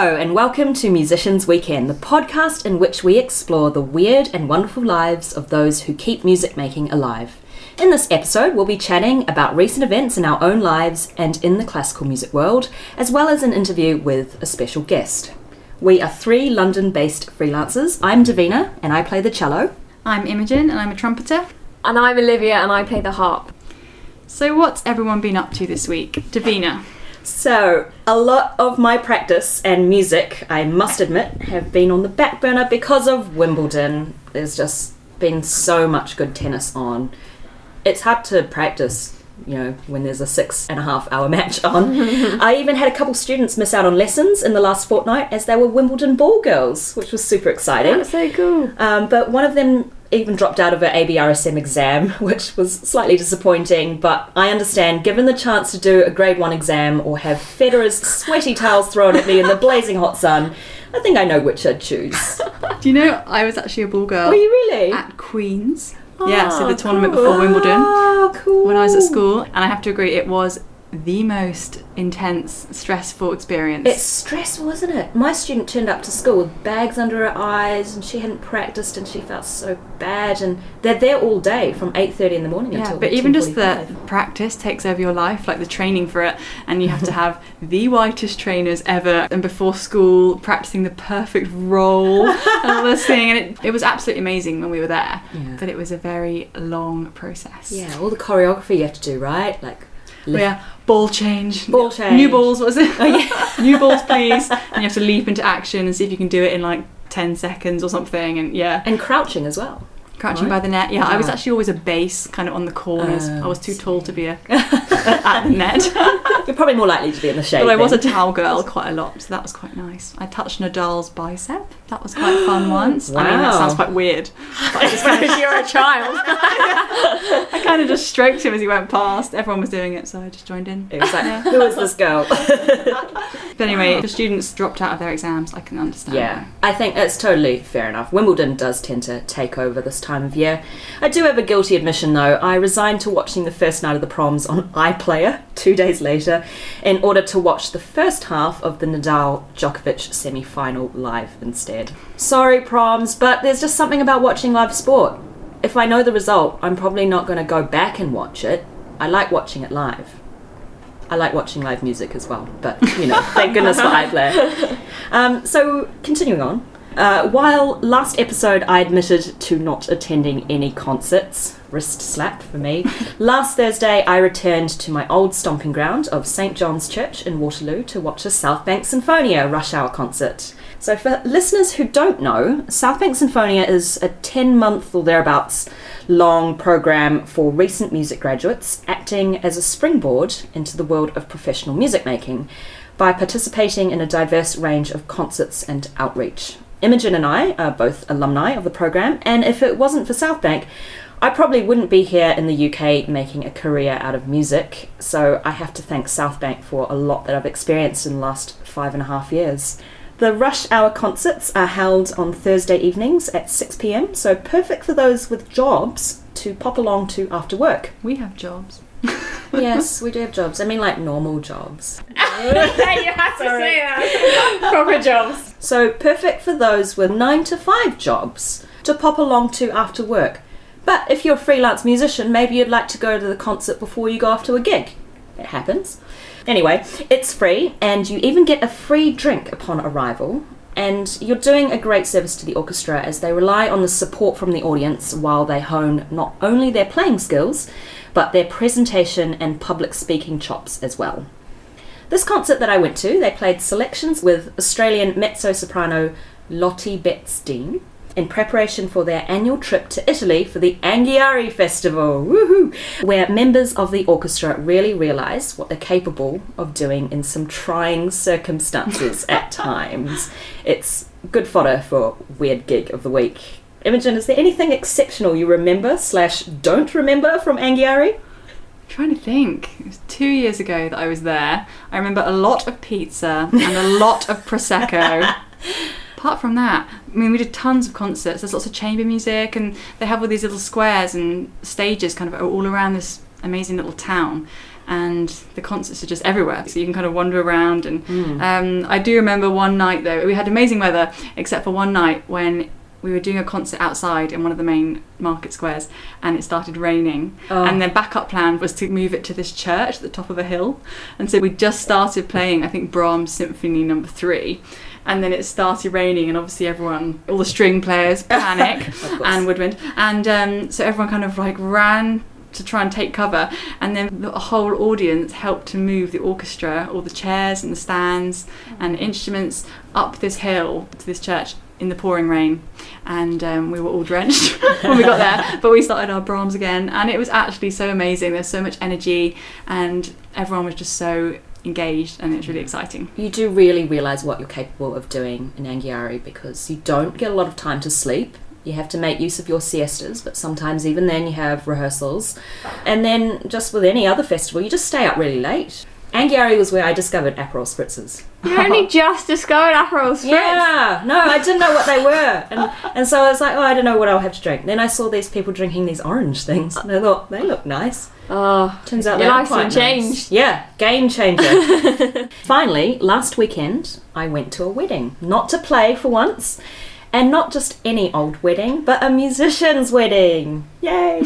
Hello, and welcome to Musicians Weekend, the podcast in which we explore the weird and wonderful lives of those who keep music making alive. In this episode, we'll be chatting about recent events in our own lives and in the classical music world, as well as an interview with a special guest. We are three London based freelancers. I'm Davina, and I play the cello. I'm Imogen and I'm a trumpeter. And I'm Olivia and I play the harp. So, what's everyone been up to this week? Davina. So, a lot of my practice and music, I must admit, have been on the back burner because of Wimbledon. There's just been so much good tennis on. It's hard to practice, you know, when there's a six and a half hour match on. I even had a couple students miss out on lessons in the last fortnight as they were Wimbledon ball girls, which was super exciting. That's so cool. Um, but one of them even dropped out of her ABRSM exam, which was slightly disappointing. But I understand, given the chance to do a grade one exam or have Federer's sweaty towels thrown at me in the blazing hot sun, I think I know which I'd choose. Do you know I was actually a ball girl Were you really? at Queen's? Ah, yeah, so Oh, the tournament cool. before Wimbledon Oh, cool. when I was at school. And I have to agree, it was the most intense, stressful experience. It's stressful, isn't it? My student turned up to school with bags under her eyes, and she hadn't practiced, and she felt so bad. And they're there all day from eight thirty in the morning yeah, until but even just the practice takes over your life, like the training for it, and you have to have the whitest trainers ever. And before school, practicing the perfect roll and all this thing, and it, it was absolutely amazing when we were there. Yeah. But it was a very long process. Yeah, all the choreography you have to do, right? Like, Yeah, ball change. Ball change. New balls, what was it? Oh, yeah. New balls, please. And you have to leap into action and see if you can do it in like 10 seconds or something. And yeah, and crouching as well. Crouching Right. by the net. Yeah, I was Ah. actually always a base, kind of on the corners. I was too tall to be a at the net. You're probably more likely to be in the shade. but I was a towel girl quite a lot, so that was quite nice. I touched Nadal's bicep. That was quite fun once. Wow. I mean, that sounds quite weird. But I just You're a child. I kind of just stroked him as he went past. Everyone was doing it, so I just joined in. It was like, who is this girl? But anyway, if the students dropped out of their exams, I can understand. yeah, I think it's totally fair enough. Wimbledon does tend to take over this time of year. I do have a guilty admission though. I resigned to watching the first night of the proms on iPlayer two days later in order to watch the first half of the Nadal Djokovic semi final live instead. Sorry, proms, but there's just something about watching live sport. If I know the result, I'm probably not going to go back and watch it. I like watching it live. I like watching live music as well, but you know, thank goodness for iPlayer. Um, so, continuing on. Uh, while last episode I admitted to not attending any concerts, wrist slap for me, last Thursday I returned to my old stomping ground of St John's Church in Waterloo to watch a South Bank Sinfonia rush hour concert. So, for listeners who don't know, South Bank Sinfonia is a 10 month or thereabouts long program for recent music graduates acting as a springboard into the world of professional music making by participating in a diverse range of concerts and outreach. Imogen and I are both alumni of the program, and if it wasn't for South Bank, I probably wouldn't be here in the UK making a career out of music, so I have to thank South Bank for a lot that I've experienced in the last five and a half years. The rush hour concerts are held on Thursday evenings at 6 pm, so perfect for those with jobs to pop along to after work. We have jobs. yes, we do have jobs. I mean, like normal jobs. you have to say that. Proper jobs. So perfect for those with 9 to 5 jobs to pop along to after work. But if you're a freelance musician, maybe you'd like to go to the concert before you go off to a gig. It happens. Anyway, it's free, and you even get a free drink upon arrival. And you're doing a great service to the orchestra as they rely on the support from the audience while they hone not only their playing skills, but their presentation and public speaking chops as well. This concert that I went to, they played selections with Australian mezzo soprano Lottie Betts Dean in preparation for their annual trip to Italy for the Anghiari Festival, woohoo, where members of the orchestra really realise what they're capable of doing in some trying circumstances at times. It's good fodder for Weird Gig of the Week. Imogen, is there anything exceptional you remember slash don't remember from Anghiari? trying to think. It was two years ago that I was there. I remember a lot of pizza and a lot of prosecco. Apart from that, I mean, we did tons of concerts. There's lots of chamber music, and they have all these little squares and stages kind of all around this amazing little town. and the concerts are just everywhere. So you can kind of wander around. And um, I do remember one night though, we had amazing weather, except for one night when we were doing a concert outside in one of the main market squares and it started raining. Oh. and their backup plan was to move it to this church at the top of a hill. And so we just started playing i think brahms symphony number three. And then it started raining and obviously everyone all the string players panic and woodwind. And um, so everyone kind of like ran to try and take cover. And then the whole audience helped to move the orchestra all the chairs and the stands and the instruments up this hill to this church in the pouring rain and um, we were all drenched when we got there but we started our brahms again and it was actually so amazing there's so much energy and everyone was just so engaged and it was really exciting you do really realise what you're capable of doing in Anghiari because you don't get a lot of time to sleep. You have to make use of your siestas, but sometimes even then you have rehearsals. And then, just with any other festival, you just stay up really late. Anghiari was where I discovered Aperol spritzers. You only just discovered Aperol Spritz. Yeah, no, I didn't know what they were, and and so I was like, oh, I don't know what I'll have to drink. Then I saw these people drinking these orange things, and I thought they look nice. Oh, Turns out Your life's quite changed. nice. Yeah, game changer. Finally, last weekend I went to a wedding, not to play for once, and not just any old wedding, but a musician's wedding. Yay!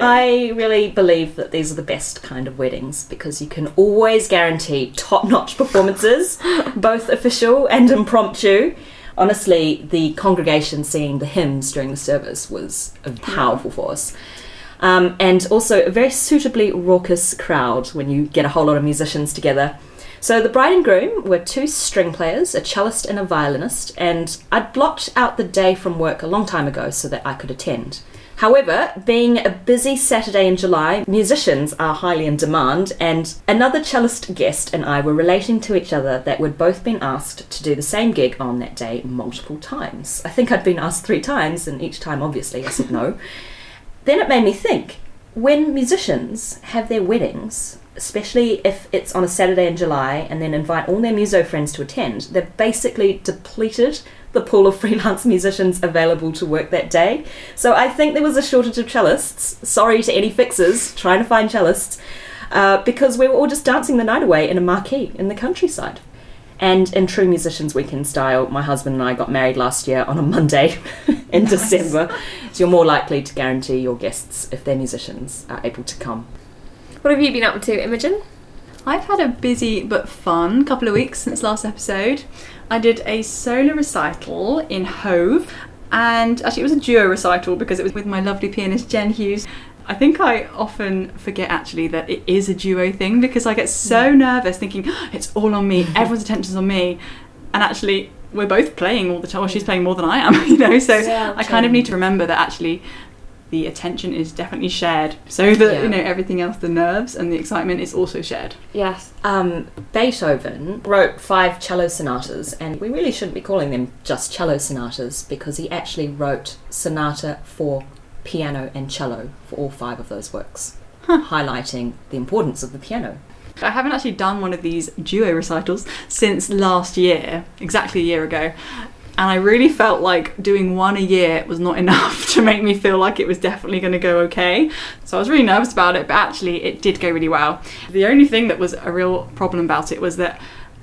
I really believe that these are the best kind of weddings because you can always guarantee top-notch performances, both official and impromptu. Honestly, the congregation singing the hymns during the service was a powerful force. Um, and also a very suitably raucous crowd when you get a whole lot of musicians together. So the bride and groom were two string players, a cellist and a violinist, and I'd blocked out the day from work a long time ago so that I could attend. However, being a busy Saturday in July, musicians are highly in demand, and another cellist guest and I were relating to each other that we'd both been asked to do the same gig on that day multiple times. I think I'd been asked three times, and each time, obviously, I said no. Then it made me think when musicians have their weddings, especially if it's on a Saturday in July and then invite all their muso friends to attend, they've basically depleted the pool of freelance musicians available to work that day. So I think there was a shortage of cellists. Sorry to any fixers trying to find cellists, uh, because we were all just dancing the night away in a marquee in the countryside. And in true musicians weekend style, my husband and I got married last year on a Monday in December. So you're more likely to guarantee your guests, if they're musicians, are able to come. What have you been up to, Imogen? I've had a busy but fun couple of weeks since last episode. I did a solo recital in Hove, and actually, it was a duo recital because it was with my lovely pianist Jen Hughes. I think I often forget actually that it is a duo thing because I get so mm. nervous thinking oh, it's all on me, everyone's attention's on me, and actually, we're both playing all the time. Well, she's mm. playing more than I am, you know, so Yeah, I kind of need to remember that actually the attention is definitely shared so that Yeah. you know everything else the nerves and the excitement is also shared Yes. Um, Beethoven wrote five cello sonatas, and we really shouldn't be calling them just cello sonatas because he actually wrote sonata for piano and cello for all five of those works, highlighting the importance of the piano. I haven't actually done one of these duo recitals since last year, exactly a year ago. And I really felt like doing one a year was not enough to make me feel like it was definitely going to go okay. So I was really nervous about it, but actually it did go really well. The only thing that was a real problem about it was that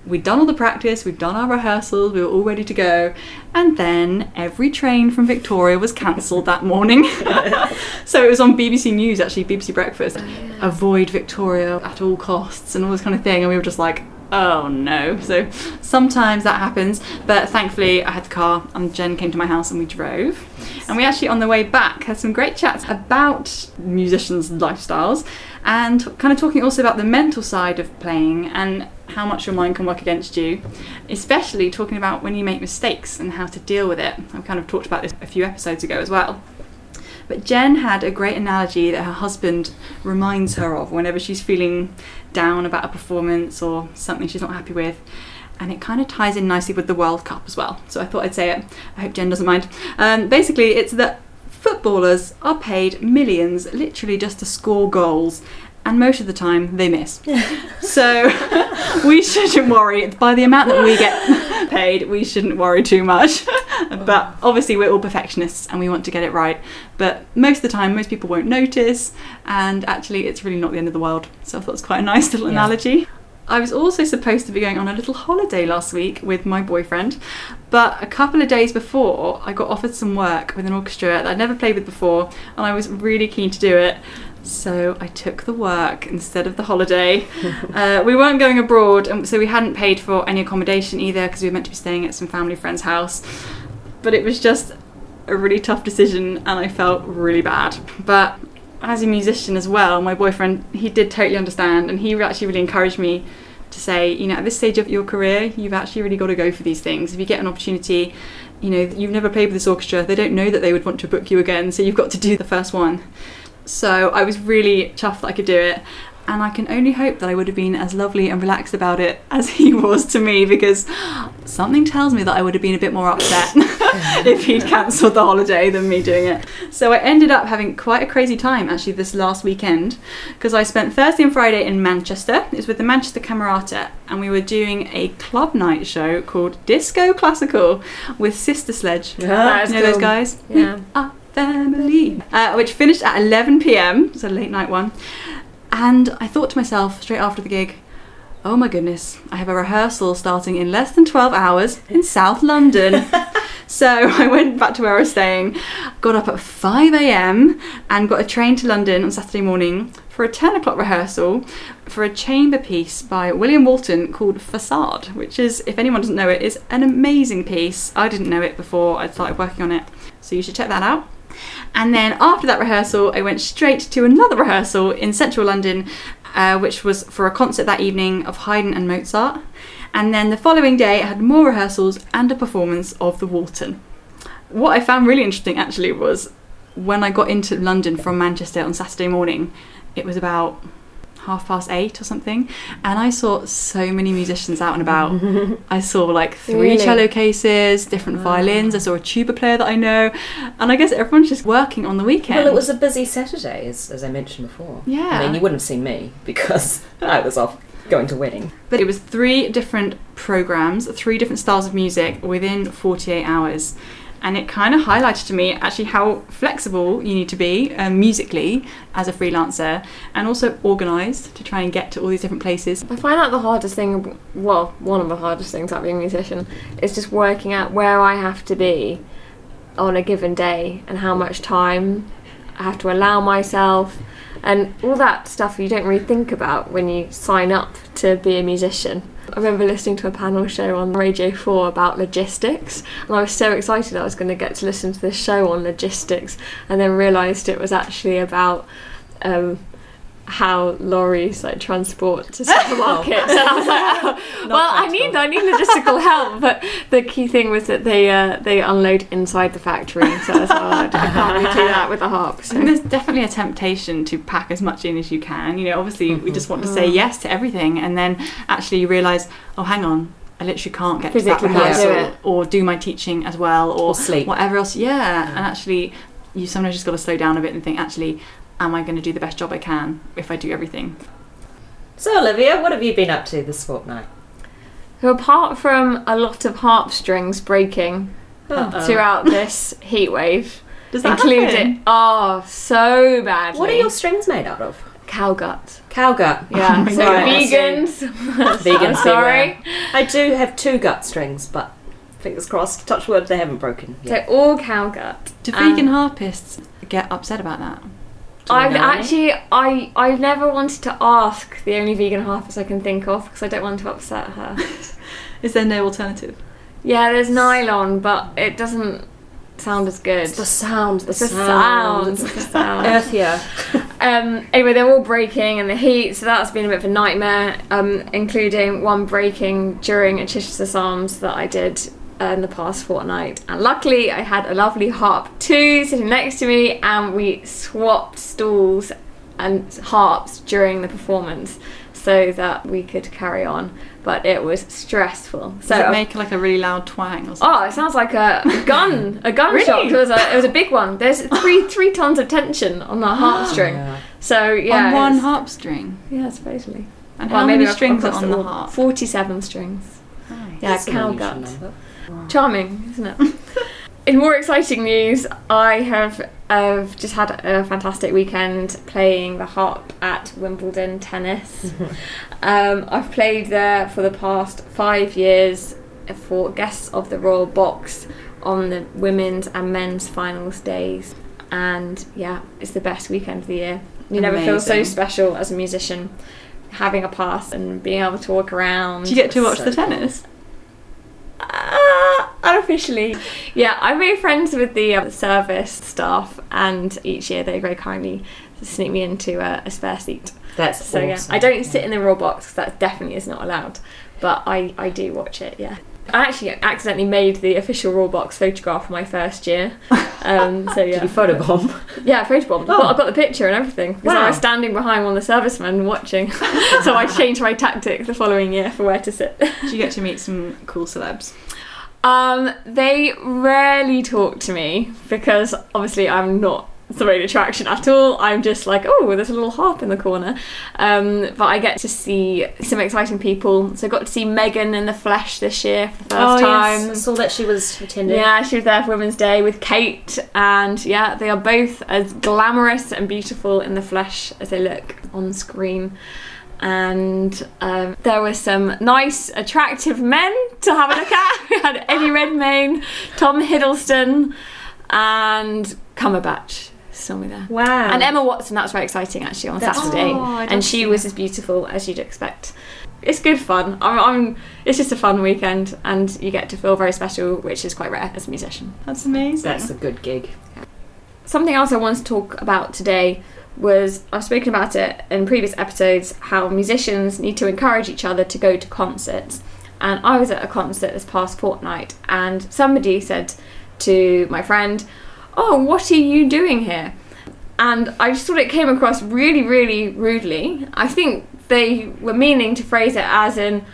we'd done all the practice, we'd done our rehearsals, we were all ready to go, and then every train from Victoria was cancelled that morning. so it was on BBC News, actually, BBC Breakfast. Oh, Avoid Victoria at all costs and all this kind of thing, and we were just like, oh no. So sometimes that happens, but thankfully I had the car, and Jen came to my house and we drove. And we actually, on the way back, had some great chats about musicians' lifestyles and kind of talking also about the mental side of playing and how much your mind can work against you, especially talking about when you make mistakes and how to deal with it. I've kind of talked about this a few episodes ago as well. But Jen had a great analogy that her husband reminds her of whenever she's feeling down about a performance or something she's not happy with. And it kind of ties in nicely with the World Cup as well. So I thought I'd say it. I hope Jen doesn't mind. Um, basically, it's that footballers are paid millions literally just to score goals. And most of the time they miss. so we shouldn't worry. By the amount that we get paid, we shouldn't worry too much. but obviously we're all perfectionists and we want to get it right. But most of the time, most people won't notice, and actually, it's really not the end of the world. So I thought it was quite a nice little Yeah. analogy. I was also supposed to be going on a little holiday last week with my boyfriend, but a couple of days before, I got offered some work with an orchestra that I'd never played with before, and I was really keen to do it. So I took the work instead of the holiday. uh, we weren't going abroad, and so we hadn't paid for any accommodation either because we were meant to be staying at some family friend's house. But it was just a really tough decision, and I felt really bad. But as a musician as well, my boyfriend, he did totally understand, and he actually really encouraged me to say, you know, at this stage of your career, you've actually really got to go for these things. If you get an opportunity, you know, you've never played with this orchestra, they don't know that they would want to book you again, so you've got to do the first one. So I was really chuffed that I could do it. And I can only hope that I would have been as lovely and relaxed about it as he was to me because something tells me that I would have been a bit more upset if he'd cancelled the holiday than me doing it. So I ended up having quite a crazy time actually this last weekend because I spent Thursday and Friday in Manchester. It was with the Manchester Camerata and we were doing a club night show called Disco Classical with Sister Sledge. Is you know those guys? Yeah. Family. Uh, which finished at 11 pm, so a late night one. And I thought to myself straight after the gig, oh my goodness, I have a rehearsal starting in less than 12 hours in South London. so I went back to where I was staying, got up at 5 am, and got a train to London on Saturday morning for a 10 o'clock rehearsal for a chamber piece by William Walton called Facade, which is, if anyone doesn't know it, is an amazing piece. I didn't know it before I started working on it, so you should check that out. And then after that rehearsal, I went straight to another rehearsal in central London, uh, which was for a concert that evening of Haydn and Mozart. And then the following day, I had more rehearsals and a performance of the Walton. What I found really interesting actually was when I got into London from Manchester on Saturday morning, it was about half past eight or something, and I saw so many musicians out and about. I saw like three Really? cello cases, different ah. violins. I saw a tuba player that I know, and I guess everyone's just working on the weekend. Well, it was a busy Saturday, as, as I mentioned before. Yeah. I mean, you wouldn't have seen me because I was off going to wedding. But it was three different programs, three different styles of music within 48 hours. And it kind of highlighted to me actually how flexible you need to be um, musically as a freelancer and also organised to try and get to all these different places. I find that the hardest thing, well, one of the hardest things about being a musician is just working out where I have to be on a given day and how much time I have to allow myself and all that stuff you don't really think about when you sign up to be a musician. I remember listening to a panel show on Radio 4 about logistics, and I was so excited I was going to get to listen to this show on logistics, and then realised it was actually about um, how lorries like transport to supermarkets. and I was like, oh, well, I need I need logistical help, but the key thing was that they uh, they unload inside the factory, so I was like, oh, I can't really do that with a harp. I So. think there's definitely a temptation to pack as much in as you can. You know, obviously we just want to say yes to everything, and then actually you realise, oh, hang on, I literally can't get Physically to that can't rehearsal it. or do my teaching as well, or, Or sleep. whatever else. Yeah, and actually, you sometimes just got to slow down a bit and think, actually, am I going to do the best job I can if I do everything? So, Olivia, what have you been up to this fortnight? So apart from a lot of harp strings breaking Uh-oh. throughout this heat wave, Does that include happen? oh so badly. What are your strings made out of? cow gut? Cow gut. Yeah, my so God. vegans. Vegans, I'm sorry. I do have two gut strings, but fingers crossed, touch wood, they haven't broken. So all cow gut. Do Um, vegan harpists get upset about that? Do I've know actually I I've never wanted to ask the only vegan harpist I can think of because I don't want to upset her. Is there no alternative? yeah, there's nylon, but it doesn't sound as good. It's the sound, the It's the sound. sound. It's the sound. Earthier. Um, anyway, they're all breaking in the heat, so that's been a bit of a nightmare, um, including one breaking during a Chichester Psalms that I did in the past fortnight. And luckily, I had a lovely harp two sitting next to me, and we swapped stools and harps during the performance so that we could carry on. But it was stressful. Does So it make like a really loud twang or something? Oh, it sounds like a gun, a gunshot. Really? It was a, it was a big one. There's three three tons of tension on the harp ah. string. Yeah. So yeah, on one harp string. Yeah, supposedly. And Well, how many strings are on the all. harp? Forty-seven strings. Nice. Yeah, That's an cow gut. number. Charming, isn't it? In more exciting news, I have uh, just had a fantastic weekend playing the harp at Wimbledon Tennis. um, I've played there for the past five years for guests of the Royal Box on the women's and men's finals days. And yeah, it's the best weekend of the year. You never feel so special as a musician having a pass and being able to walk around. Do you get to watch So the tennis? Uh, unofficially. Yeah, I made friends with the uh, service staff, and each year they very kindly sneak me into uh, a spare seat. That's So yeah. I don't sit in the Royal Box 'cause that definitely is not allowed. But I, I do watch it. Yeah. I actually accidentally made the official Royal Box photograph for my first year. Um, so yeah, Did you photobomb? yeah, photobombed. Oh. Well, I got the picture and everything because I was standing behind one of the servicemen watching. so I changed my tactic the following year for where to sit. Do you get to meet some cool celebs? Um, they rarely talk to me because obviously I'm not the main attraction at all. I'm just like, oh, there's a little harp in the corner. Um, but I get to see some exciting people. So I got to see Meghan in the flesh this year for the first oh, time. yes. I saw that she was attending. Yeah, she was there for Women's Day with Kate, and yeah, they are both as glamorous and beautiful in the flesh as they look on screen. And um, there were some nice, attractive men to have a look at. We had Eddie Redmayne, Tom Hiddleston, and Cumberbatch saw me there. Wow. And Emma Watson, that was very exciting actually on That's- Saturday. Oh, and she was as beautiful as you'd expect. It's good fun. I'm, I'm, it's just a fun weekend, and you get to feel very special, which is quite rare as a musician. That's amazing. That's a good gig. Something else I wanted to talk about today was I've spoken about it in previous episodes how musicians need to encourage each other to go to concerts. And I was at a concert this past fortnight, and somebody said to my friend, Oh, what are you doing here? And I just thought it came across really, really rudely. I think they were meaning to phrase it as in,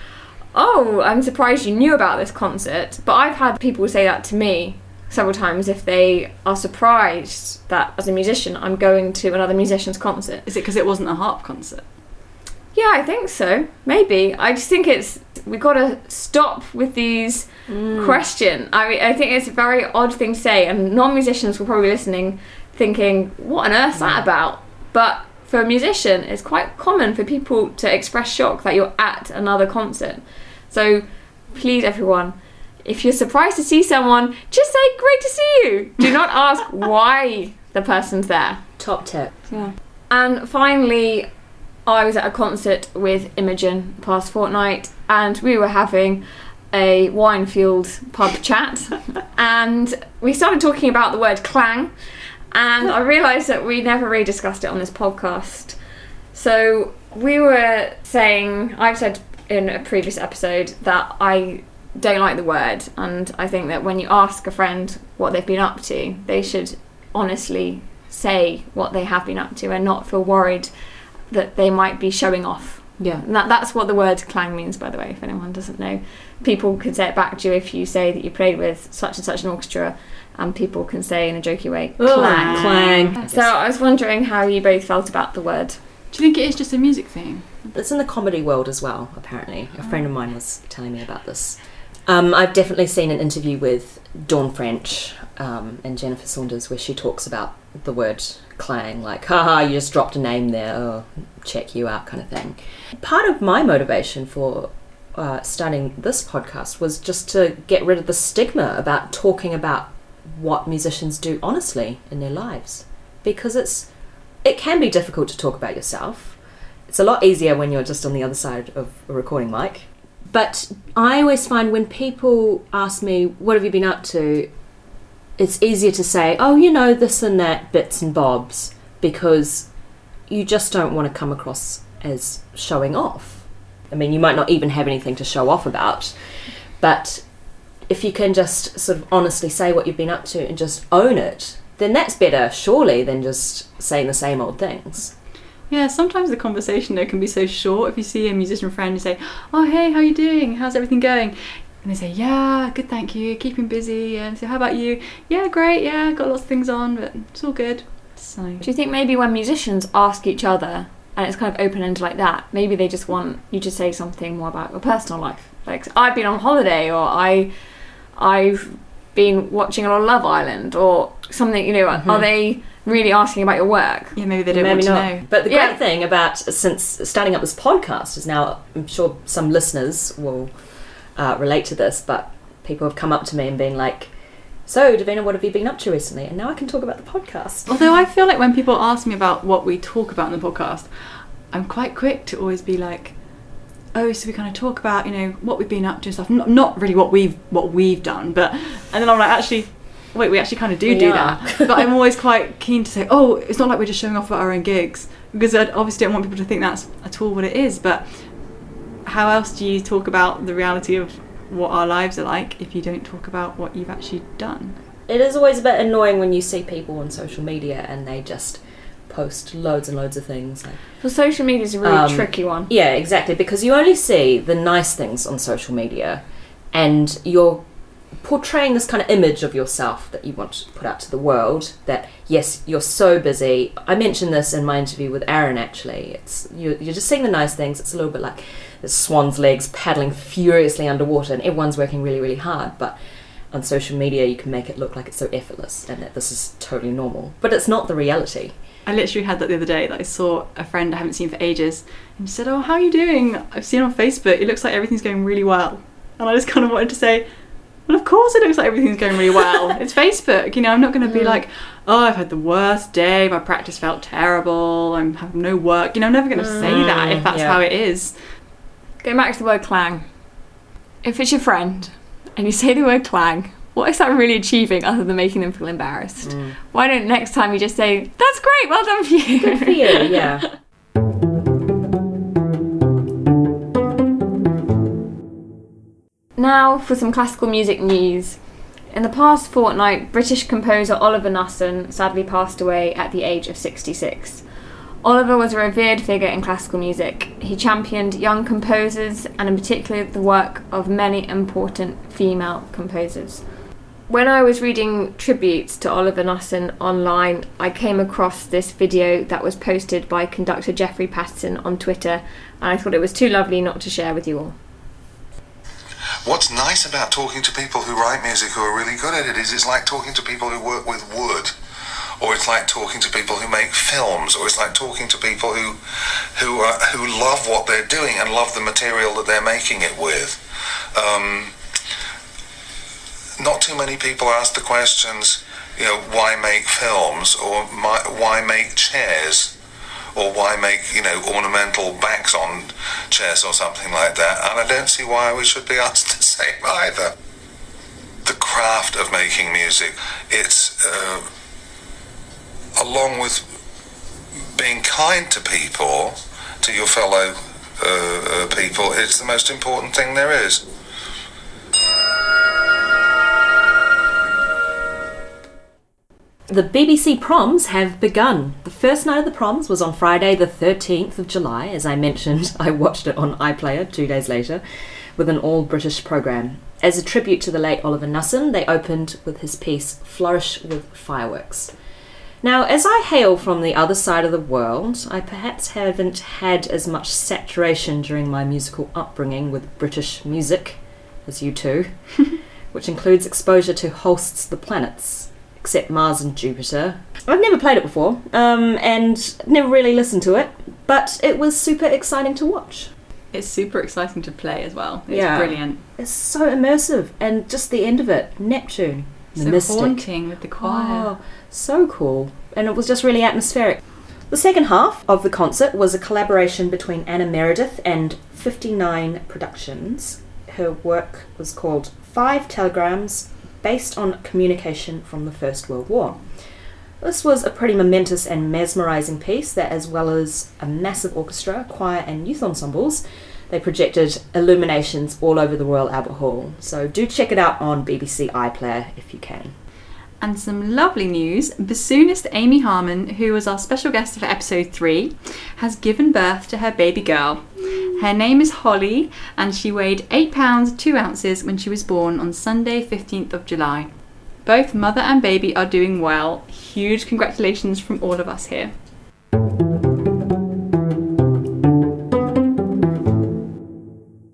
Oh, I'm surprised you knew about this concert. But I've had people say that to me several times if they are surprised that as a musician I'm going to another musician's concert. Is it because it wasn't a harp concert? Yeah, I think so. Maybe. I just think it's we've got to stop with these mm. question. I mean, I think it's a very odd thing to say, and non-musicians will probably listening, thinking, "What on earth's that mm. about?" But for a musician, it's quite common for people to express shock that you're at another concert. So, please, everyone, if you're surprised to see someone, just say, "Great to see you." Do not ask why the person's there. Top tip. Yeah. And finally, I was at a concert with Imogen past fortnight, and we were having a wine fueled pub chat. and we started talking about the word clang, and I realised that we never really discussed it on this podcast. So we were saying, I've said in a previous episode that I don't like the word, and I think that when you ask a friend what they've been up to, they should honestly say what they have been up to and not feel worried that they might be showing off. Yeah. And that, that's what the word clang means, by the way, if anyone doesn't know. People can say it back to you if you say that you played with such and such an orchestra, and people can say in a jokey way, oh, clang. Clang. So I was wondering how you both felt about the word. Do you think it is just a music thing? It's in the comedy world as well, apparently. A friend oh. of mine was telling me about this. Um, I've definitely seen an interview with Dawn French um, and Jennifer Saunders where she talks about the word clang, like, haha, you just dropped a name there, oh, check you out, kind of thing. Part of my motivation for uh, starting this podcast was just to get rid of the stigma about talking about what musicians do honestly in their lives. Because it's it can be difficult to talk about yourself. It's a lot easier when you're just on the other side of a recording mic. But I always find when people ask me, What have you been up to? it's easier to say, Oh, you know, this and that, bits and bobs, because you just don't want to come across as showing off. I mean, you might not even have anything to show off about, but if you can just sort of honestly say what you've been up to and just own it, then that's better, surely, than just saying the same old things. Yeah, sometimes the conversation though can be so short. If you see a musician friend and say, "Oh, hey, how you doing? How's everything going?" and they say, "Yeah, good, thank you. Keeping busy." And so, "How about you?" "Yeah, great. Yeah, got lots of things on, but it's all good." So Do you think maybe when musicians ask each other, and it's kind of open ended like that, maybe they just want you to say something more about your personal life? Like, I've been on holiday, or I, I've been watching a lot of Love Island or something? You know, are mm-hmm. they really asking about your work? Yeah, maybe they don't Maybe want not. to know. But the Yeah. great thing about since starting up this podcast is now, I'm sure some listeners will uh, relate to this, but people have come up to me and been like, "So, Davina, what have you been up to recently?" And now I can talk about the podcast. Although I feel like when people ask me about what we talk about in the podcast, I'm quite quick to always be like, "Oh, so we kind of talk about you know what we've been up to and stuff. Not, not really what we've what we've done, but and then I'm like, actually, wait, we actually kind of do We do are. that. But I'm always quite keen to say, oh, it's not like we're just showing off about our own gigs because I obviously don't want people to think that's at all what it is. But how else do you talk about the reality of what our lives are like if you don't talk about what you've actually done? It is always a bit annoying when you see people on social media and they just post loads and loads of things. Like, Well, social media is a really Um, tricky one. Yeah, exactly. Because you only see the nice things on social media, and you're portraying this kind of image of yourself that you want to put out to the world. That yes, you're so busy. I mentioned this in my interview with Aaron. Actually, it's you're, you're just seeing the nice things. It's a little bit like the swan's legs paddling furiously underwater, and everyone's working really, really hard. But on social media, you can make it look like it's so effortless and that this is totally normal. But it's not the reality. I literally had that the other day that I saw a friend I haven't seen for ages and she said, Oh, how are you doing? I've seen on Facebook, it looks like everything's going really well. And I just kind of wanted to say, Well, of course it looks like everything's going really well. it's Facebook, you know, I'm not going to be like, Oh, I've had the worst day, my practice felt terrible, I'm having no work. You know, I'm never going to say that if mm, that's yeah. how it is. Going back to the word clang. If it's your friend and you say the word clang, what is that really achieving other than making them feel embarrassed? Mm. Why don't next time you just say, "That's great, well done for you." Good for you, yeah. Now for some classical music news. In the past fortnight, British composer Oliver Knussen sadly passed away at the age of 66. Oliver was a revered figure in classical music. He championed young composers and, in particular, the work of many important female composers. When I was reading tributes to Oliver Knussen online, I came across this video that was posted by conductor Geoffrey Paterson on Twitter, and I thought it was too lovely not to share with you all. What's nice about talking to people who write music who are really good at it is it's like talking to people who work with wood, or it's like talking to people who make films, or it's like talking to people who who uh, who love what they're doing and love the material that they're making it with. Um, not too many people ask the questions, you know, why make films or my, why make chairs or why make, you know, ornamental backs on chairs or something like that. And I don't see why we should be asked the same either. The craft of making music, it's uh, along with being kind to people, to your fellow uh, uh, people, it's the most important thing there is. The BBC proms have begun. The first night of the proms was on Friday, the 13th of July. As I mentioned, I watched it on iPlayer two days later with an all British programme. As a tribute to the late Oliver Knussen, they opened with his piece Flourish with Fireworks. Now, as I hail from the other side of the world, I perhaps haven't had as much saturation during my musical upbringing with British music as you two, which includes exposure to Holst's The Planets, except Mars and Jupiter. I've never played it before, um, and never really listened to it, but it was super exciting to watch. It's super exciting to play as well. It's Yeah. brilliant. It's so immersive, and just the end of it, Neptune, the so mystic. haunting with the choir. Oh, so cool. And it was just really atmospheric. The second half of the concert was a collaboration between Anna Meredith and 59 Productions. Her work was called Five Telegrams, based on communication from the First World War. This was a pretty momentous and mesmerising piece that, as well as a massive orchestra, choir, and youth ensembles, they projected illuminations all over the Royal Albert Hall. So do check it out on BBC iPlayer if you can. And some lovely news bassoonist Amy Harman, who was our special guest for episode 3, has given birth to her baby girl. Her name is Holly, and she weighed 8 pounds 2 ounces when she was born on Sunday, 15th of July. Both mother and baby are doing well. Huge congratulations from all of us here.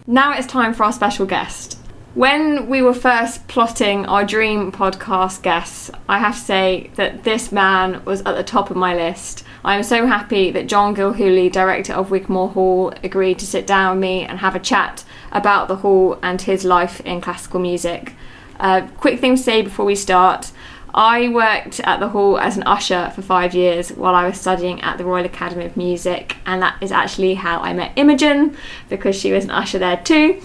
Now it's time for our special guest. When we were first plotting our dream podcast guests, I have to say that this man was at the top of my list. I am so happy that John Gilhooly, director of Wigmore Hall, agreed to sit down with me and have a chat about the hall and his life in classical music. Uh, quick thing to say before we start I worked at the hall as an usher for five years while I was studying at the Royal Academy of Music, and that is actually how I met Imogen because she was an usher there too.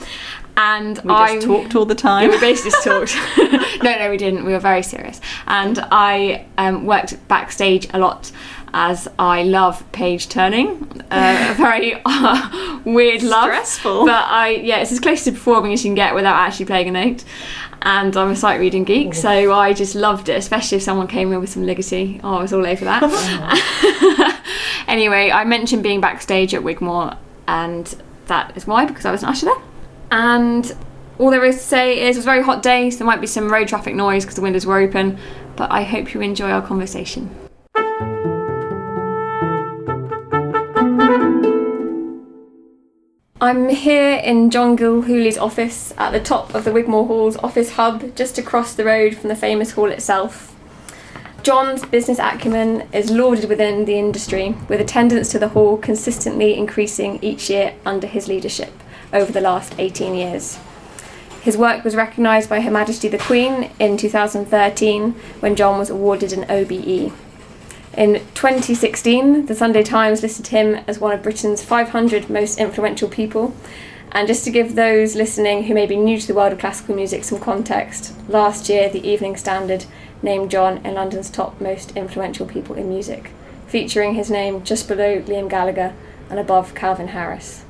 And We I just talked all the yeah, time. we basically just talked. no, no, we didn't. We were very serious. And I um, worked backstage a lot as I love page turning. Uh, a very uh, weird love. Stressful. But I, yeah, it's as close to performing as you can get without actually playing a note. And I'm a sight reading geek, so I just loved it, especially if someone came in with some Ligeti. Oh, I was all over that. anyway, I mentioned being backstage at Wigmore, and that is why, because I was an usher there. And all there is to say is it was a very hot day, so there might be some road traffic noise because the windows were open. But I hope you enjoy our conversation. I'm here in John Gilhooly's office at the top of the Wigmore Hall's office hub, just across the road from the famous hall itself. John's business acumen is lauded within the industry, with attendance to the hall consistently increasing each year under his leadership over the last 18 years. His work was recognised by Her Majesty the Queen in 2013 when John was awarded an OBE. In 2016, the Sunday Times listed him as one of Britain's 500 most influential people. And just to give those listening who may be new to the world of classical music some context, last year the Evening Standard named John in London's top most influential people in music, featuring his name just below Liam Gallagher and above Calvin Harris.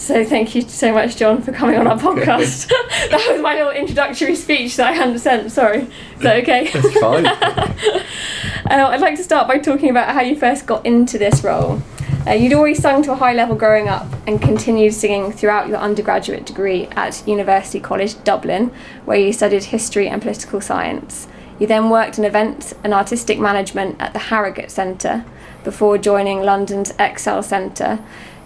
So thank you so much, John, for coming on our podcast. that was my little introductory speech that I hadn't sent. Sorry. Is that okay? That's fine. Uh, I'd like to start by talking about how you first got into this role. Uh, you'd always sung to a high level growing up and continued singing throughout your undergraduate degree at University College Dublin, where you studied history and political science. You then worked in events and artistic management at the Harrogate Centre before joining London's ExCeL Centre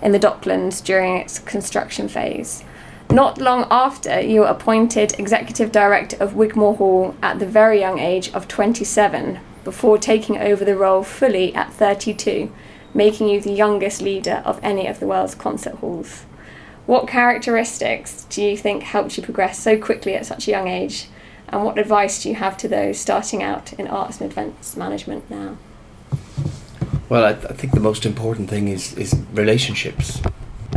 in the Docklands during its construction phase. Not long after, you were appointed Executive Director of Wigmore Hall at the very young age of 27, before taking over the role fully at 32, making you the youngest leader of any of the world's concert halls. What characteristics do you think helped you progress so quickly at such a young age? And what advice do you have to those starting out in arts and events management now? Well, I, I think the most important thing is is relationships.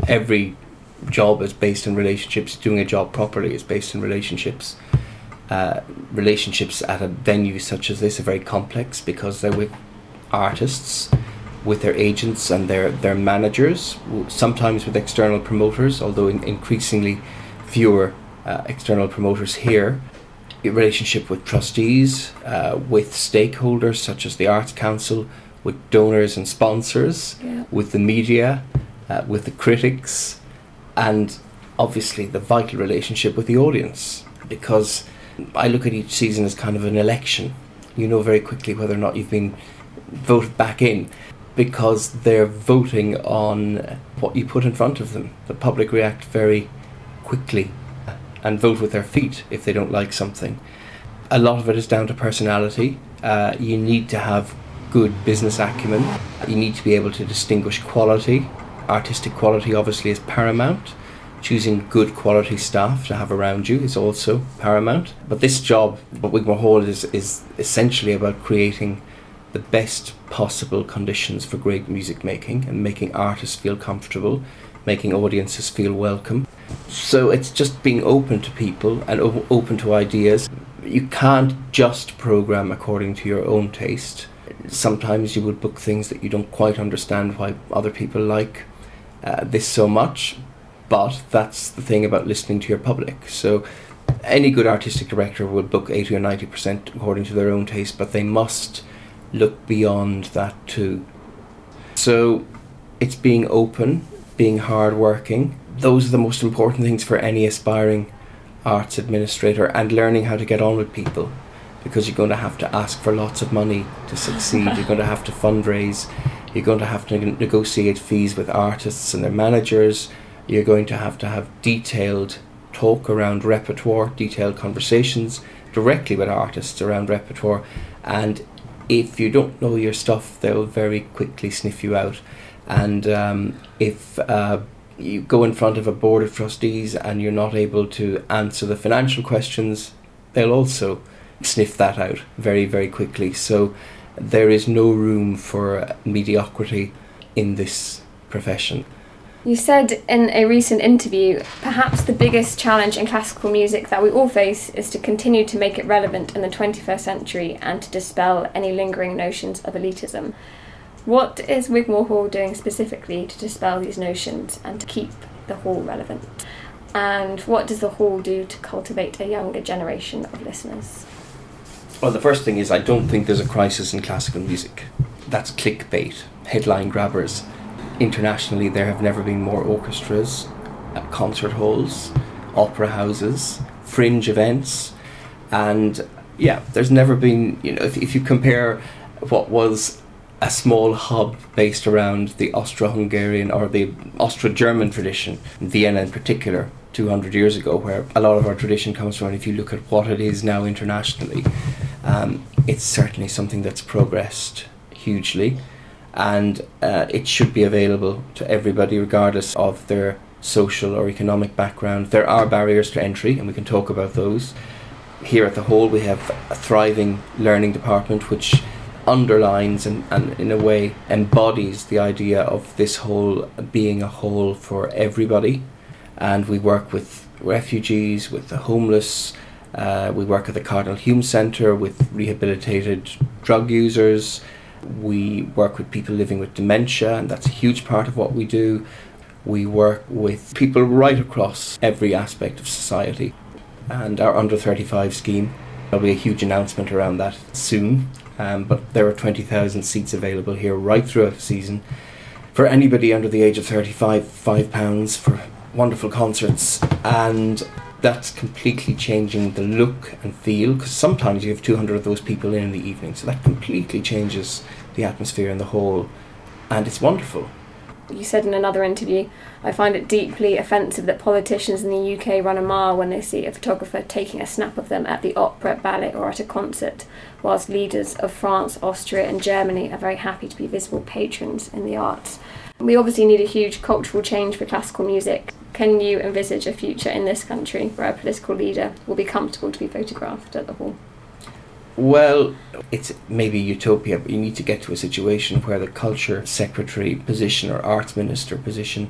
Every job is based on relationships. Doing a job properly is based on relationships. Uh, relationships at a venue such as this are very complex because they're with artists, with their agents and their their managers. Sometimes with external promoters, although in, increasingly fewer uh, external promoters here. Relationship with trustees, uh, with stakeholders such as the Arts Council, with donors and sponsors, Yeah. with the media, uh, with the critics, and obviously the vital relationship with the audience. Because I look at each season as kind of an election. You know very quickly whether or not you've been voted back in because they're voting on what you put in front of them. The public react very quickly and vote with their feet if they don't like something. A lot of it is down to personality. Uh, you need to have good business acumen. You need to be able to distinguish quality. Artistic quality, obviously, is paramount. Choosing good quality staff to have around you is also paramount. But this job, what Wigmore Hall is, is essentially about creating the best possible conditions for great music making and making artists feel comfortable, making audiences feel welcome. So it's just being open to people and open to ideas. You can't just program according to your own taste. Sometimes you would book things that you don't quite understand why other people like uh, this so much, but that's the thing about listening to your public. So any good artistic director would book 80 or 90% according to their own taste, but they must look beyond that too. So it's being open, being hardworking. Those are the most important things for any aspiring arts administrator and learning how to get on with people because you're going to have to ask for lots of money to succeed. you're going to have to fundraise. You're going to have to negotiate fees with artists and their managers. You're going to have to have detailed talk around repertoire, detailed conversations directly with artists around repertoire, and if you don't know your stuff, they'll very quickly sniff you out. And um, if uh, you go in front of a board of trustees and you're not able to answer the financial questions, they'll also sniff that out very, very quickly. So there is no room for mediocrity in this profession. You said in a recent interview, perhaps the biggest challenge in classical music that we all face is to continue to make it relevant in the 21st century and to dispel any lingering notions of elitism. What is Wigmore Hall doing specifically to dispel these notions and to keep the hall relevant? And what does the hall do to cultivate a younger generation of listeners? Well, the first thing is I don't think there's a crisis in classical music. That's clickbait, headline grabbers. Internationally, there have never been more orchestras, uh, concert halls, opera houses, fringe events, and yeah, there's never been, you know, if, if you compare what was a small hub based around the Austro Hungarian or the Austro German tradition, Vienna in particular, 200 years ago, where a lot of our tradition comes from. If you look at what it is now internationally, um, it's certainly something that's progressed hugely and uh, it should be available to everybody regardless of their social or economic background. There are barriers to entry, and we can talk about those. Here at the Hall, we have a thriving learning department which underlines and, and in a way embodies the idea of this whole being a whole for everybody. And we work with refugees, with the homeless, uh, we work at the Cardinal Hume Centre with rehabilitated drug users. We work with people living with dementia, and that's a huge part of what we do. We work with people right across every aspect of society. And our under 35 scheme, there'll be a huge announcement around that soon. Um, but there are 20,000 seats available here right throughout the season. For anybody under the age of 35, £5 for wonderful concerts. And that's completely changing the look and feel because sometimes you have 200 of those people in, in the evening so that completely changes the atmosphere in the hall and it's wonderful you said in another interview, I find it deeply offensive that politicians in the UK run a mile when they see a photographer taking a snap of them at the opera, ballet, or at a concert, whilst leaders of France, Austria, and Germany are very happy to be visible patrons in the arts. We obviously need a huge cultural change for classical music. Can you envisage a future in this country where a political leader will be comfortable to be photographed at the hall? Well, it's maybe utopia, but you need to get to a situation where the culture secretary position or arts minister position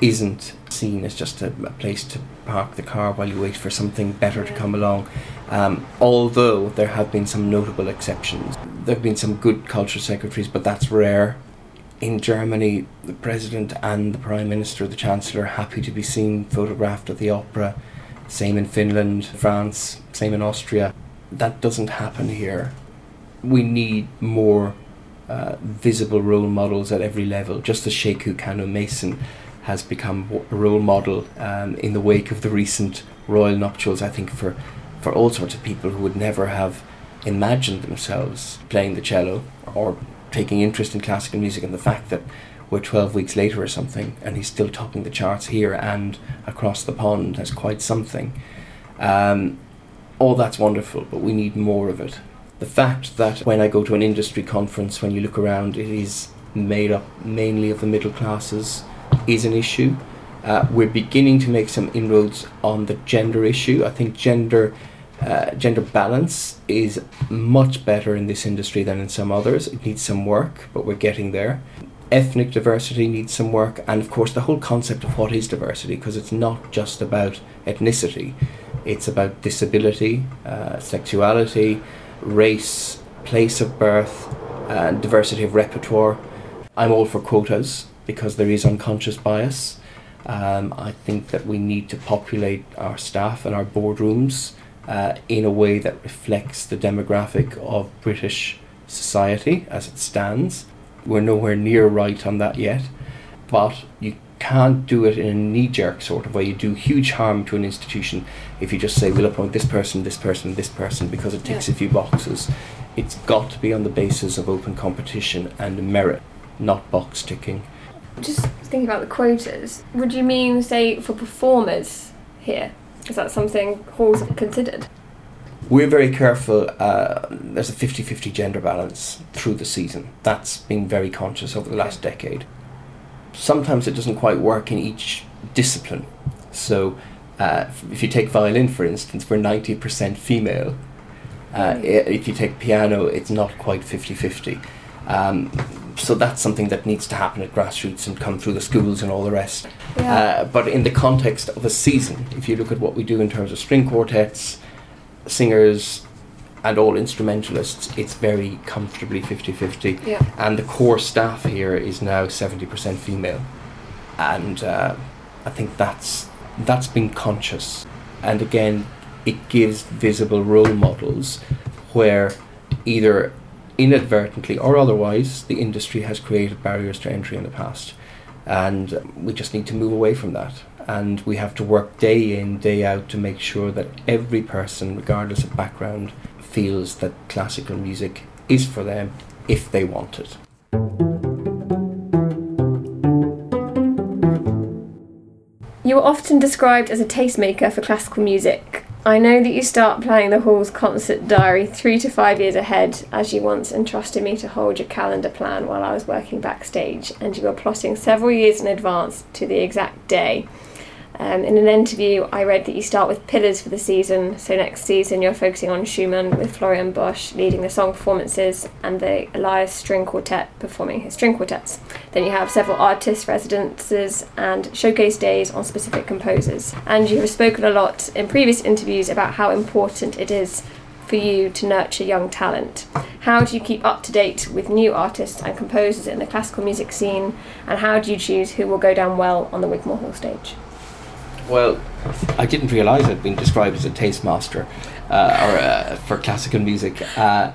isn't seen as just a, a place to park the car while you wait for something better to come along. Um, although there have been some notable exceptions, there have been some good culture secretaries, but that's rare. In Germany, the president and the prime minister, the chancellor, happy to be seen photographed at the opera. Same in Finland, France, same in Austria that doesn't happen here. We need more uh, visible role models at every level, just as Sheku Kanneh-Mason has become a role model um, in the wake of the recent royal nuptials, I think, for, for all sorts of people who would never have imagined themselves playing the cello or taking interest in classical music and the fact that we're 12 weeks later or something and he's still topping the charts here and across the pond has quite something. Um, all that's wonderful, but we need more of it. The fact that when I go to an industry conference, when you look around, it is made up mainly of the middle classes is an issue. Uh, we're beginning to make some inroads on the gender issue. I think gender uh, gender balance is much better in this industry than in some others. It needs some work, but we're getting there. Ethnic diversity needs some work, and of course, the whole concept of what is diversity, because it's not just about ethnicity. It's about disability, uh, sexuality, race, place of birth, and uh, diversity of repertoire. I'm all for quotas because there is unconscious bias. Um, I think that we need to populate our staff and our boardrooms uh, in a way that reflects the demographic of British society as it stands. We're nowhere near right on that yet, but you can't do it in a knee jerk sort of way. You do huge harm to an institution if you just say, we'll appoint this person, this person, this person because it ticks yeah. a few boxes. It's got to be on the basis of open competition and merit, not box ticking. Just think about the quotas, would you mean, say, for performers here? Is that something halls have considered? We're very careful. Uh, there's a 50 50 gender balance through the season. That's been very conscious over the last decade. Sometimes it doesn't quite work in each discipline. So, uh, if you take violin, for instance, we're 90% female. Uh, Mm. if you take piano, it's not quite 50 50. Um, so, that's something that needs to happen at grassroots and come through the schools and all the rest. Uh, but in the context of a season, if you look at what we do in terms of string quartets, singers, and all instrumentalists, it's very comfortably 50 50. yeah. And the core staff here is now 70% female. And uh, I think that's, that's been conscious. And again, it gives visible role models where either inadvertently or otherwise the industry has created barriers to entry in the past. And we just need to move away from that. And we have to work day in, day out to make sure that every person, regardless of background, feels that classical music is for them if they want it. You are often described as a tastemaker for classical music. I know that you start planning the Hall's concert diary three to five years ahead, as you once entrusted me to hold your calendar plan while I was working backstage, and you were plotting several years in advance to the exact day. Um, in an interview, I read that you start with pillars for the season. So next season, you're focusing on Schumann with Florian Boesch leading the song performances and the Elias String Quartet performing his string quartets. Then you have several artist residences and showcase days on specific composers. And you have spoken a lot in previous interviews about how important it is for you to nurture young talent. How do you keep up to date with new artists and composers in the classical music scene? And how do you choose who will go down well on the Wigmore Hall stage? Well, I didn't realise I'd been described as a tastemaster uh, or uh, for classical music. Uh,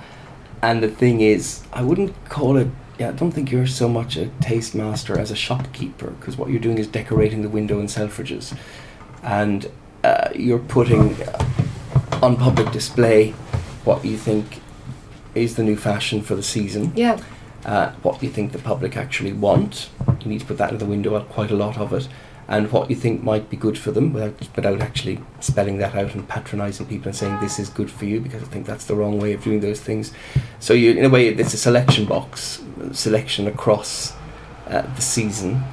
and the thing is, I wouldn't call it. Yeah, I don't think you're so much a taste master as a shopkeeper because what you're doing is decorating the window in Selfridges, and uh, you're putting on public display what you think is the new fashion for the season Yeah. uh, what you think the public actually want. You need to put that in the window, quite a lot of it, and what you think might be good for them without, without actually spelling that out and patronising people and saying this is good for you because I think that's the wrong way of doing those things. So you, in a way, it's a selection box, selection across uh, the season.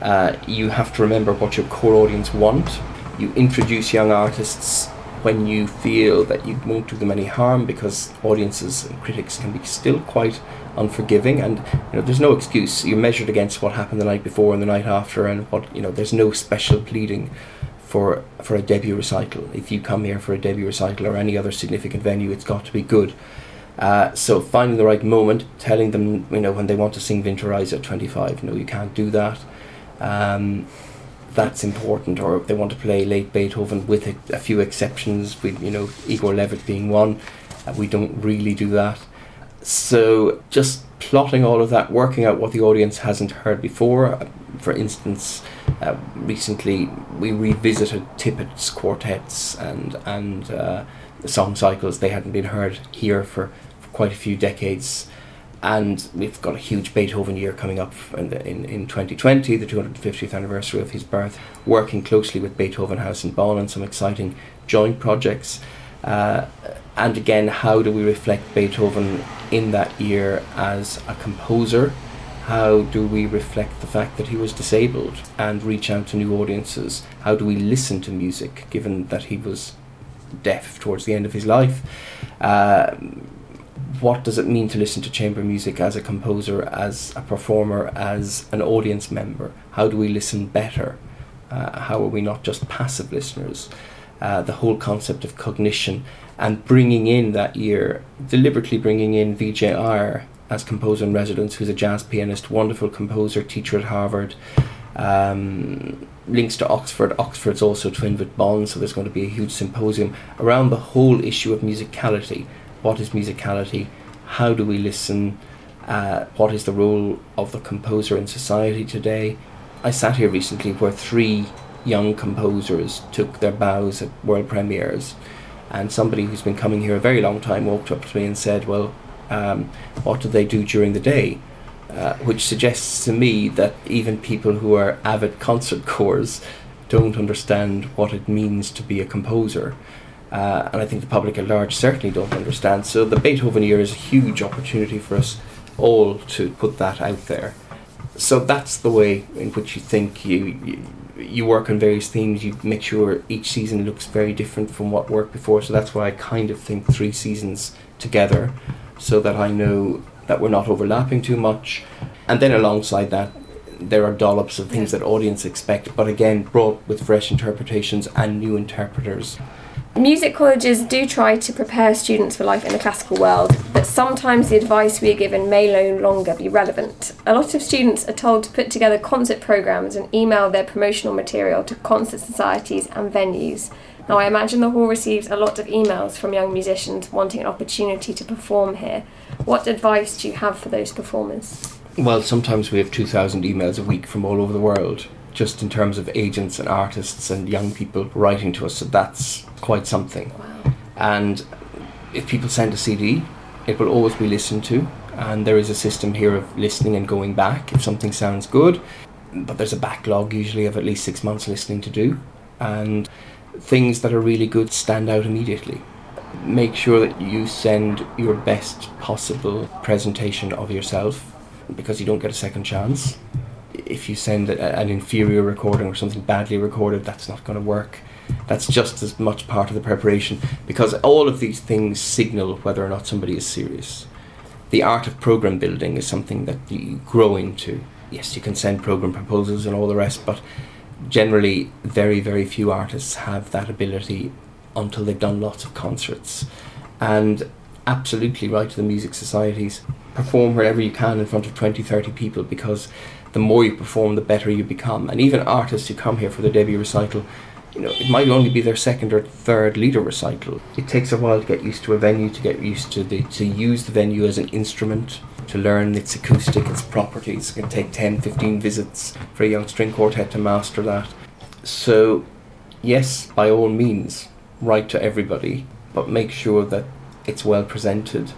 Uh, you have to remember what your core audience want. You introduce young artists when you feel that you won't do them any harm because audiences and critics can be still quite unforgiving and you know there's no excuse. You're measured against what happened the night before and the night after and what you know there's no special pleading for for a debut recital. If you come here for a debut recital or any other significant venue it's got to be good. Uh, so finding the right moment telling them you know when they want to sing Winterreise at 25 no you can't do that. Um, that's important. Or if they want to play late Beethoven with a, a few exceptions with you know Igor Levit being one uh, we don't really do that so just plotting all of that, working out what the audience hasn't heard before. Uh, For instance, uh, recently we revisited Tippett's quartets and and uh, song cycles. They hadn't been heard here for, for quite a few decades. And we've got a huge Beethoven year coming up in, the, in, in 2020, the 250th anniversary of his birth, working closely with Beethoven House in Bonn on some exciting joint projects. Uh, and again, how do we reflect Beethoven in that year as a composer? How do we reflect the fact that he was disabled and reach out to new audiences? How do we listen to music given that he was deaf towards the end of his life? Uh, what does it mean to listen to chamber music as a composer, as a performer, as an audience member? How do we listen better? Uh, how are we not just passive listeners? Uh, the whole concept of cognition and bringing in that year, deliberately bringing in Iyer as composer in residence, who's a jazz pianist, wonderful composer, teacher at Harvard. Um, links to Oxford. Oxford's also twinned with Bonn, so there's going to be a huge symposium around the whole issue of musicality. What is musicality? How do we listen? Uh, what is the role of the composer in society today? I sat here recently where three young composers took their bows at world premieres, and somebody who's been coming here a very long time walked up to me and said, "Well, um, what do they do during the day?" Uh, which suggests to me that even people who are avid concert goers don't understand what it means to be a composer. Uh, and I think the public at large certainly don't understand. So the Beethoven year is a huge opportunity for us all to put that out there. So that's the way in which you think you, you you work on various themes. You make sure each season looks very different from what worked before. So that's why I kind of think three seasons together, so that I know that we're not overlapping too much. And then alongside that, there are dollops of things that audience expect, but again brought with fresh interpretations and new interpreters. Music colleges do try to prepare students for life in the classical world, but sometimes the advice we are given may no longer be relevant. A lot of students are told to put together concert programs and email their promotional material to concert societies and venues. Now, I imagine the hall receives a lot of emails from young musicians wanting an opportunity to perform here. What advice do you have for those performers? Well, sometimes we have 2,000 emails a week from all over the world, just in terms of agents and artists and young people writing to us, so that's quite something. Wow. And if people send a CD, it will always be listened to, and there is a system here of listening and going back if something sounds good. But there's a backlog usually of at least six months listening to do, and things that are really good stand out immediately. Make sure that you send your best possible presentation of yourself because you don't get a second chance. If you send a, an inferior recording or something badly recorded, that's not going to work. That's just as much part of the preparation because all of these things signal whether or not somebody is serious. The art of program building is something that you grow into. Yes, you can send program proposals and all the rest, but generally, very, very few artists have that ability until they've done lots of concerts. And absolutely right to the music societies perform wherever you can in front of 20 30 people because the more you perform the better you become and even artists who come here for the debut recital you know it might only be their second or third lieder recital. It takes a while to get used to a venue to get used to the to use the venue as an instrument to learn its acoustic its properties. It can take 10 15 visits for a young string quartet to master that. So yes by all means write to everybody but make sure that it's well presented.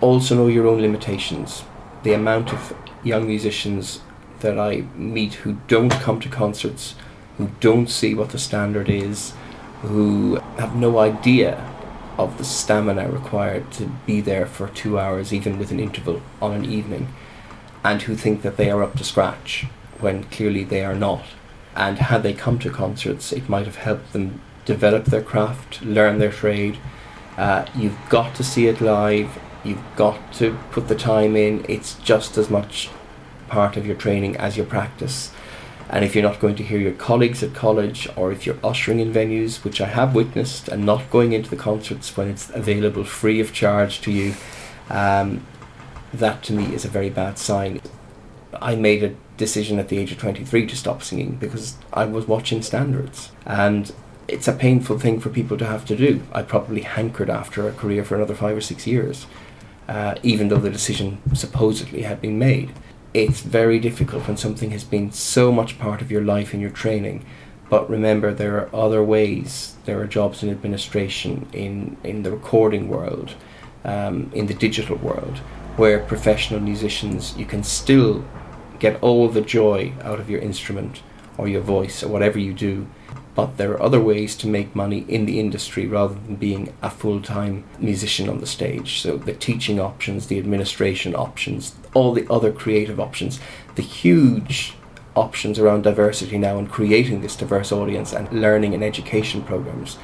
Also know your own limitations. The amount of young musicians that I meet who don't come to concerts, who don't see what the standard is, who have no idea of the stamina required to be there for two hours, even with an interval on an evening, and who think that they are up to scratch when clearly they are not. And had they come to concerts, it might have helped them develop their craft, learn their trade. Uh, you've got to see it live You've got to put the time in. It's just as much part of your training as your practice. And if you're not going to hear your colleagues at college, or if you're ushering in venues, which I have witnessed, and not going into the concerts when it's available free of charge to you, um, that to me is a very bad sign. I made a decision at the age of 23 to stop singing because I was watching standards. And it's a painful thing for people to have to do. I probably hankered after a career for another five or six years uh, even though the decision supposedly had been made. It's very difficult when something has been so much part of your life and your training. But remember, there are other ways. There are jobs in administration, in, in the recording world, um, in the digital world, where professional musicians, you can still get all the joy out of your instrument or your voice or whatever you do but there are other ways to make money in the industry rather than being a full time musician on the stage. So, the teaching options, the administration options, all the other creative options, the huge options around diversity now and creating this diverse audience and learning and education programs.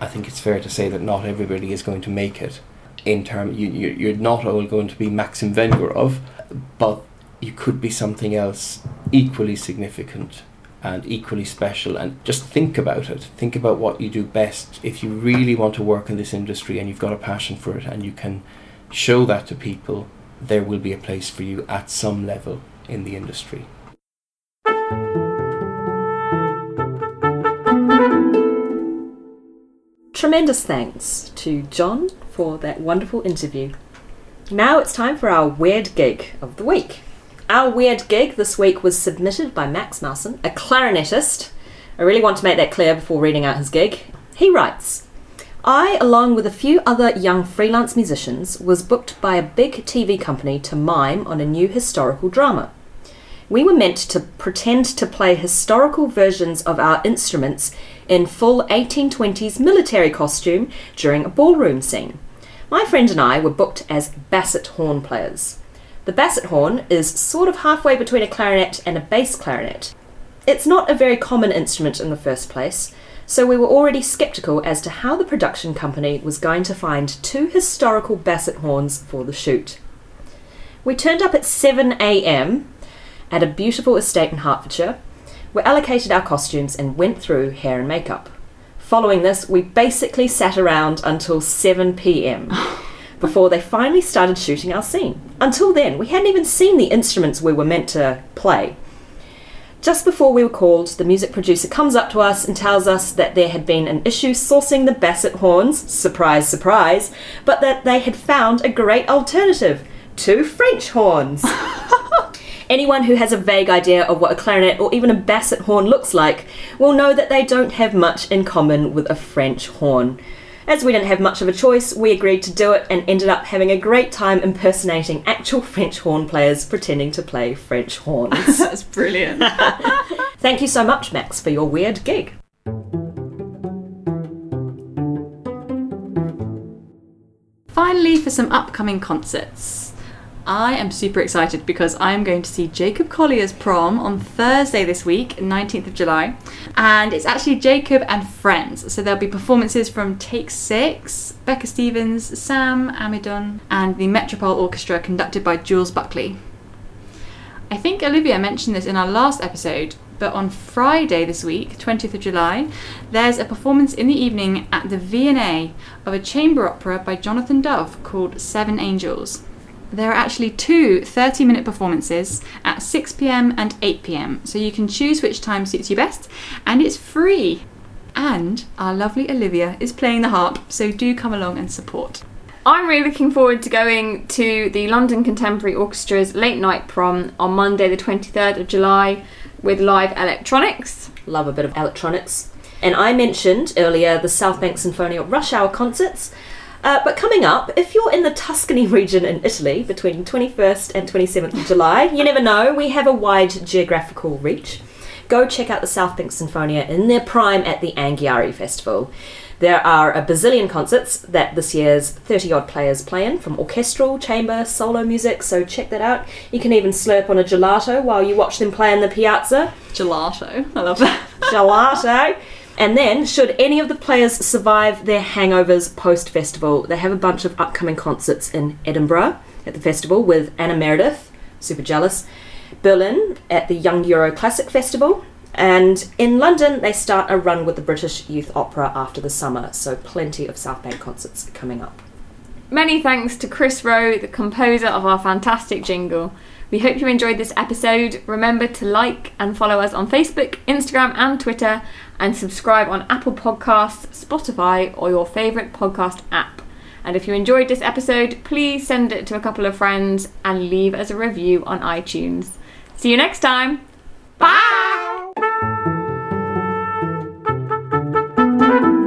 I think it's fair to say that not everybody is going to make it. In term, you, you're not all going to be Maxim Vengerov, but you could be something else equally significant and equally special and just think about it think about what you do best if you really want to work in this industry and you've got a passion for it and you can show that to people there will be a place for you at some level in the industry Tremendous thanks to John for that wonderful interview. Now it's time for our weird gig of the week. Our weird gig this week was submitted by Max Mawson, a clarinetist. I really want to make that clear before reading out his gig. He writes I, along with a few other young freelance musicians, was booked by a big TV company to mime on a new historical drama. we were meant to pretend to play historical versions of our instruments in full 1820s military costume during a ballroom scene. My friend and I were booked as basset horn players. The basset horn is sort of halfway between a clarinet and a bass clarinet. It's not a very common instrument in the first place, so we were already sceptical as to how the production company was going to find two historical basset horns for the shoot. We turned up at 7 am at a beautiful estate in Hertfordshire. We allocated our costumes and went through hair and makeup. Following this, we basically sat around until 7 pm before they finally started shooting our scene. Until then, we hadn't even seen the instruments we were meant to play. Just before we were called, the music producer comes up to us and tells us that there had been an issue sourcing the basset horns, surprise, surprise, but that they had found a great alternative two French horns. Anyone who has a vague idea of what a clarinet or even a basset horn looks like will know that they don't have much in common with a French horn. As we didn't have much of a choice, we agreed to do it and ended up having a great time impersonating actual French horn players pretending to play French horns. That's brilliant. Thank you so much, Max, for your weird gig. Finally, for some upcoming concerts. I am super excited because I'm going to see Jacob Collier's prom on Thursday this week, 19th of July. And it's actually Jacob and friends. So there'll be performances from Take Six, Becca Stevens, Sam Amidon, and the Metropole Orchestra conducted by Jules Buckley. I think Olivia mentioned this in our last episode, but on Friday this week, 20th of July, there's a performance in the evening at the V&A of a chamber opera by Jonathan Dove called Seven Angels. There are actually two 30 minute performances at 6pm and 8pm, so you can choose which time suits you best, and it's free. And our lovely Olivia is playing the harp, so do come along and support. I'm really looking forward to going to the London Contemporary Orchestra's late night prom on Monday, the 23rd of July, with live electronics. Love a bit of electronics. And I mentioned earlier the Southbank Sinfonia Rush Hour concerts. Uh, but coming up, if you're in the Tuscany region in Italy between 21st and 27th of July, you never know, we have a wide geographical reach. Go check out the Southbank Sinfonia in their prime at the Anghiari Festival. There are a bazillion concerts that this year's 30 odd players play in, from orchestral, chamber, solo music, so check that out. You can even slurp on a gelato while you watch them play in the piazza. Gelato. I love that. Gelato. And then, should any of the players survive their hangovers post festival, they have a bunch of upcoming concerts in Edinburgh at the festival with Anna Meredith, super jealous, Berlin at the Young Euro Classic Festival, and in London they start a run with the British Youth Opera after the summer, so plenty of South Bank concerts coming up. Many thanks to Chris Rowe, the composer of our fantastic jingle. We hope you enjoyed this episode. Remember to like and follow us on Facebook, Instagram, and Twitter, and subscribe on Apple Podcasts, Spotify, or your favourite podcast app. And if you enjoyed this episode, please send it to a couple of friends and leave us a review on iTunes. See you next time. Bye! Bye.